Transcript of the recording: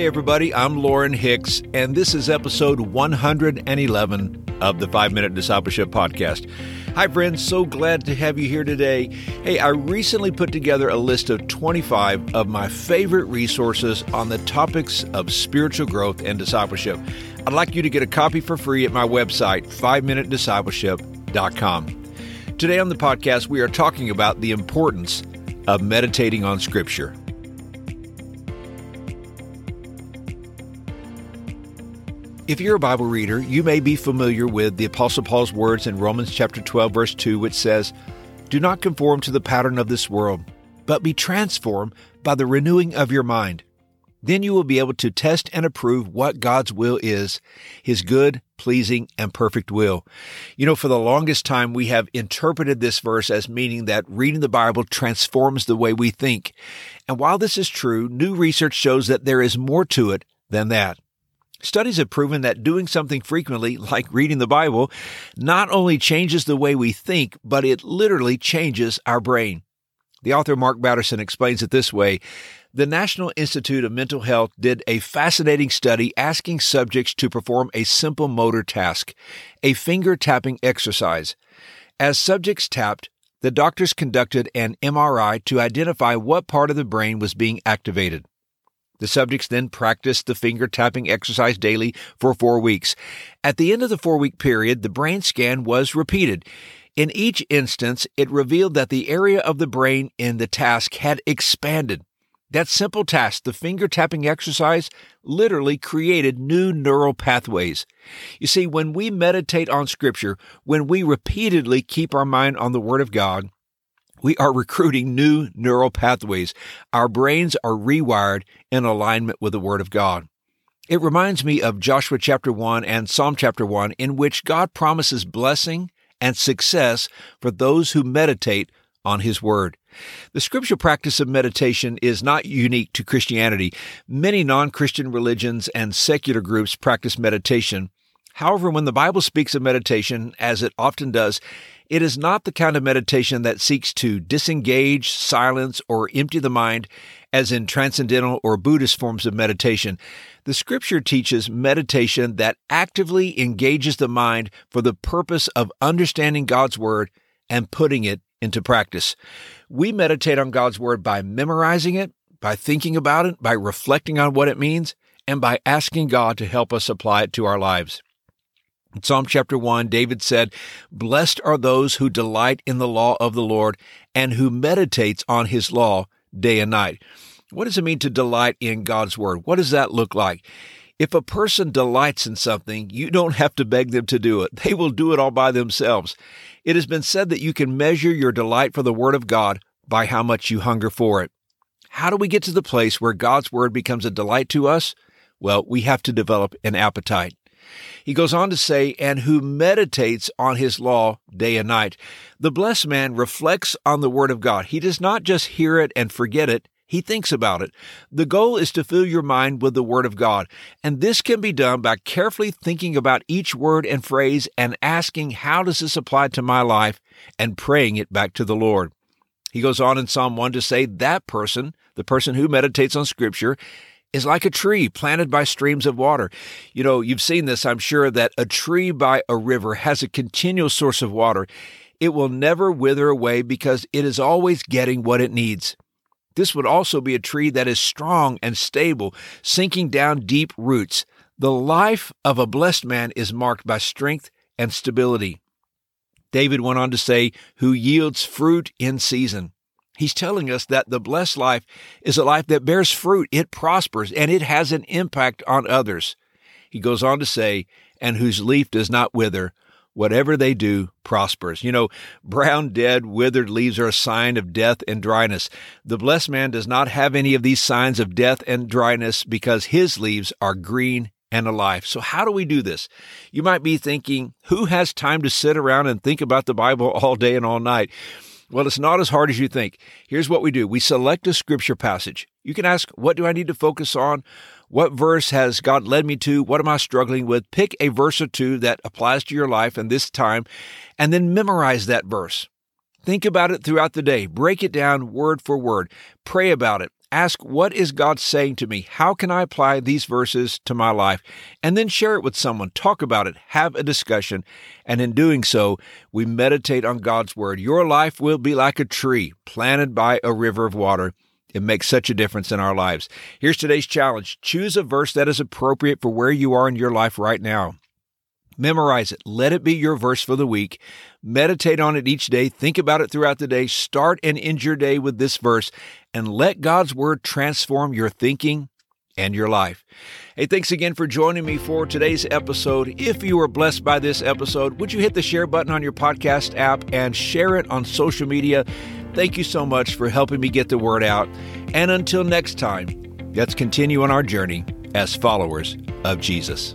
Hey, everybody, I'm Lauren Hicks, and this is episode 111 of the Five Minute Discipleship Podcast. Hi, friends, so glad to have you here today. Hey, I recently put together a list of 25 of my favorite resources on the topics of spiritual growth and discipleship. I'd like you to get a copy for free at my website, 5minutediscipleship.com. Today on the podcast, we are talking about the importance of meditating on Scripture. If you're a Bible reader, you may be familiar with the Apostle Paul's words in Romans chapter 12 verse 2 which says, "Do not conform to the pattern of this world, but be transformed by the renewing of your mind. Then you will be able to test and approve what God's will is, his good, pleasing, and perfect will." You know, for the longest time we have interpreted this verse as meaning that reading the Bible transforms the way we think. And while this is true, new research shows that there is more to it than that. Studies have proven that doing something frequently, like reading the Bible, not only changes the way we think, but it literally changes our brain. The author Mark Batterson explains it this way. The National Institute of Mental Health did a fascinating study asking subjects to perform a simple motor task, a finger tapping exercise. As subjects tapped, the doctors conducted an MRI to identify what part of the brain was being activated. The subjects then practiced the finger tapping exercise daily for four weeks. At the end of the four week period, the brain scan was repeated. In each instance, it revealed that the area of the brain in the task had expanded. That simple task, the finger tapping exercise, literally created new neural pathways. You see, when we meditate on Scripture, when we repeatedly keep our mind on the Word of God, we are recruiting new neural pathways. Our brains are rewired in alignment with the Word of God. It reminds me of Joshua chapter 1 and Psalm chapter 1, in which God promises blessing and success for those who meditate on His Word. The scripture practice of meditation is not unique to Christianity. Many non Christian religions and secular groups practice meditation. However, when the Bible speaks of meditation, as it often does, it is not the kind of meditation that seeks to disengage, silence, or empty the mind, as in transcendental or Buddhist forms of meditation. The scripture teaches meditation that actively engages the mind for the purpose of understanding God's Word and putting it into practice. We meditate on God's Word by memorizing it, by thinking about it, by reflecting on what it means, and by asking God to help us apply it to our lives. In Psalm chapter 1, David said, Blessed are those who delight in the law of the Lord and who meditates on his law day and night. What does it mean to delight in God's word? What does that look like? If a person delights in something, you don't have to beg them to do it. They will do it all by themselves. It has been said that you can measure your delight for the Word of God by how much you hunger for it. How do we get to the place where God's Word becomes a delight to us? Well, we have to develop an appetite. He goes on to say, and who meditates on his law day and night. The blessed man reflects on the word of God. He does not just hear it and forget it. He thinks about it. The goal is to fill your mind with the Word of God, and this can be done by carefully thinking about each word and phrase and asking, How does this apply to my life? and praying it back to the Lord. He goes on in Psalm 1 to say, That person, the person who meditates on Scripture, is like a tree planted by streams of water. You know, you've seen this, I'm sure, that a tree by a river has a continual source of water. It will never wither away because it is always getting what it needs. This would also be a tree that is strong and stable, sinking down deep roots. The life of a blessed man is marked by strength and stability. David went on to say, who yields fruit in season. He's telling us that the blessed life is a life that bears fruit, it prospers, and it has an impact on others. He goes on to say, and whose leaf does not wither, whatever they do prospers. You know, brown, dead, withered leaves are a sign of death and dryness. The blessed man does not have any of these signs of death and dryness because his leaves are green and alive. So how do we do this? You might be thinking, who has time to sit around and think about the Bible all day and all night? Well, it's not as hard as you think. Here's what we do we select a scripture passage. You can ask, What do I need to focus on? What verse has God led me to? What am I struggling with? Pick a verse or two that applies to your life and this time, and then memorize that verse. Think about it throughout the day. Break it down word for word. Pray about it. Ask, what is God saying to me? How can I apply these verses to my life? And then share it with someone. Talk about it. Have a discussion. And in doing so, we meditate on God's Word. Your life will be like a tree planted by a river of water. It makes such a difference in our lives. Here's today's challenge choose a verse that is appropriate for where you are in your life right now. Memorize it. Let it be your verse for the week. Meditate on it each day. Think about it throughout the day. Start and end your day with this verse and let God's word transform your thinking and your life. Hey, thanks again for joining me for today's episode. If you were blessed by this episode, would you hit the share button on your podcast app and share it on social media? Thank you so much for helping me get the word out. And until next time, let's continue on our journey as followers of Jesus.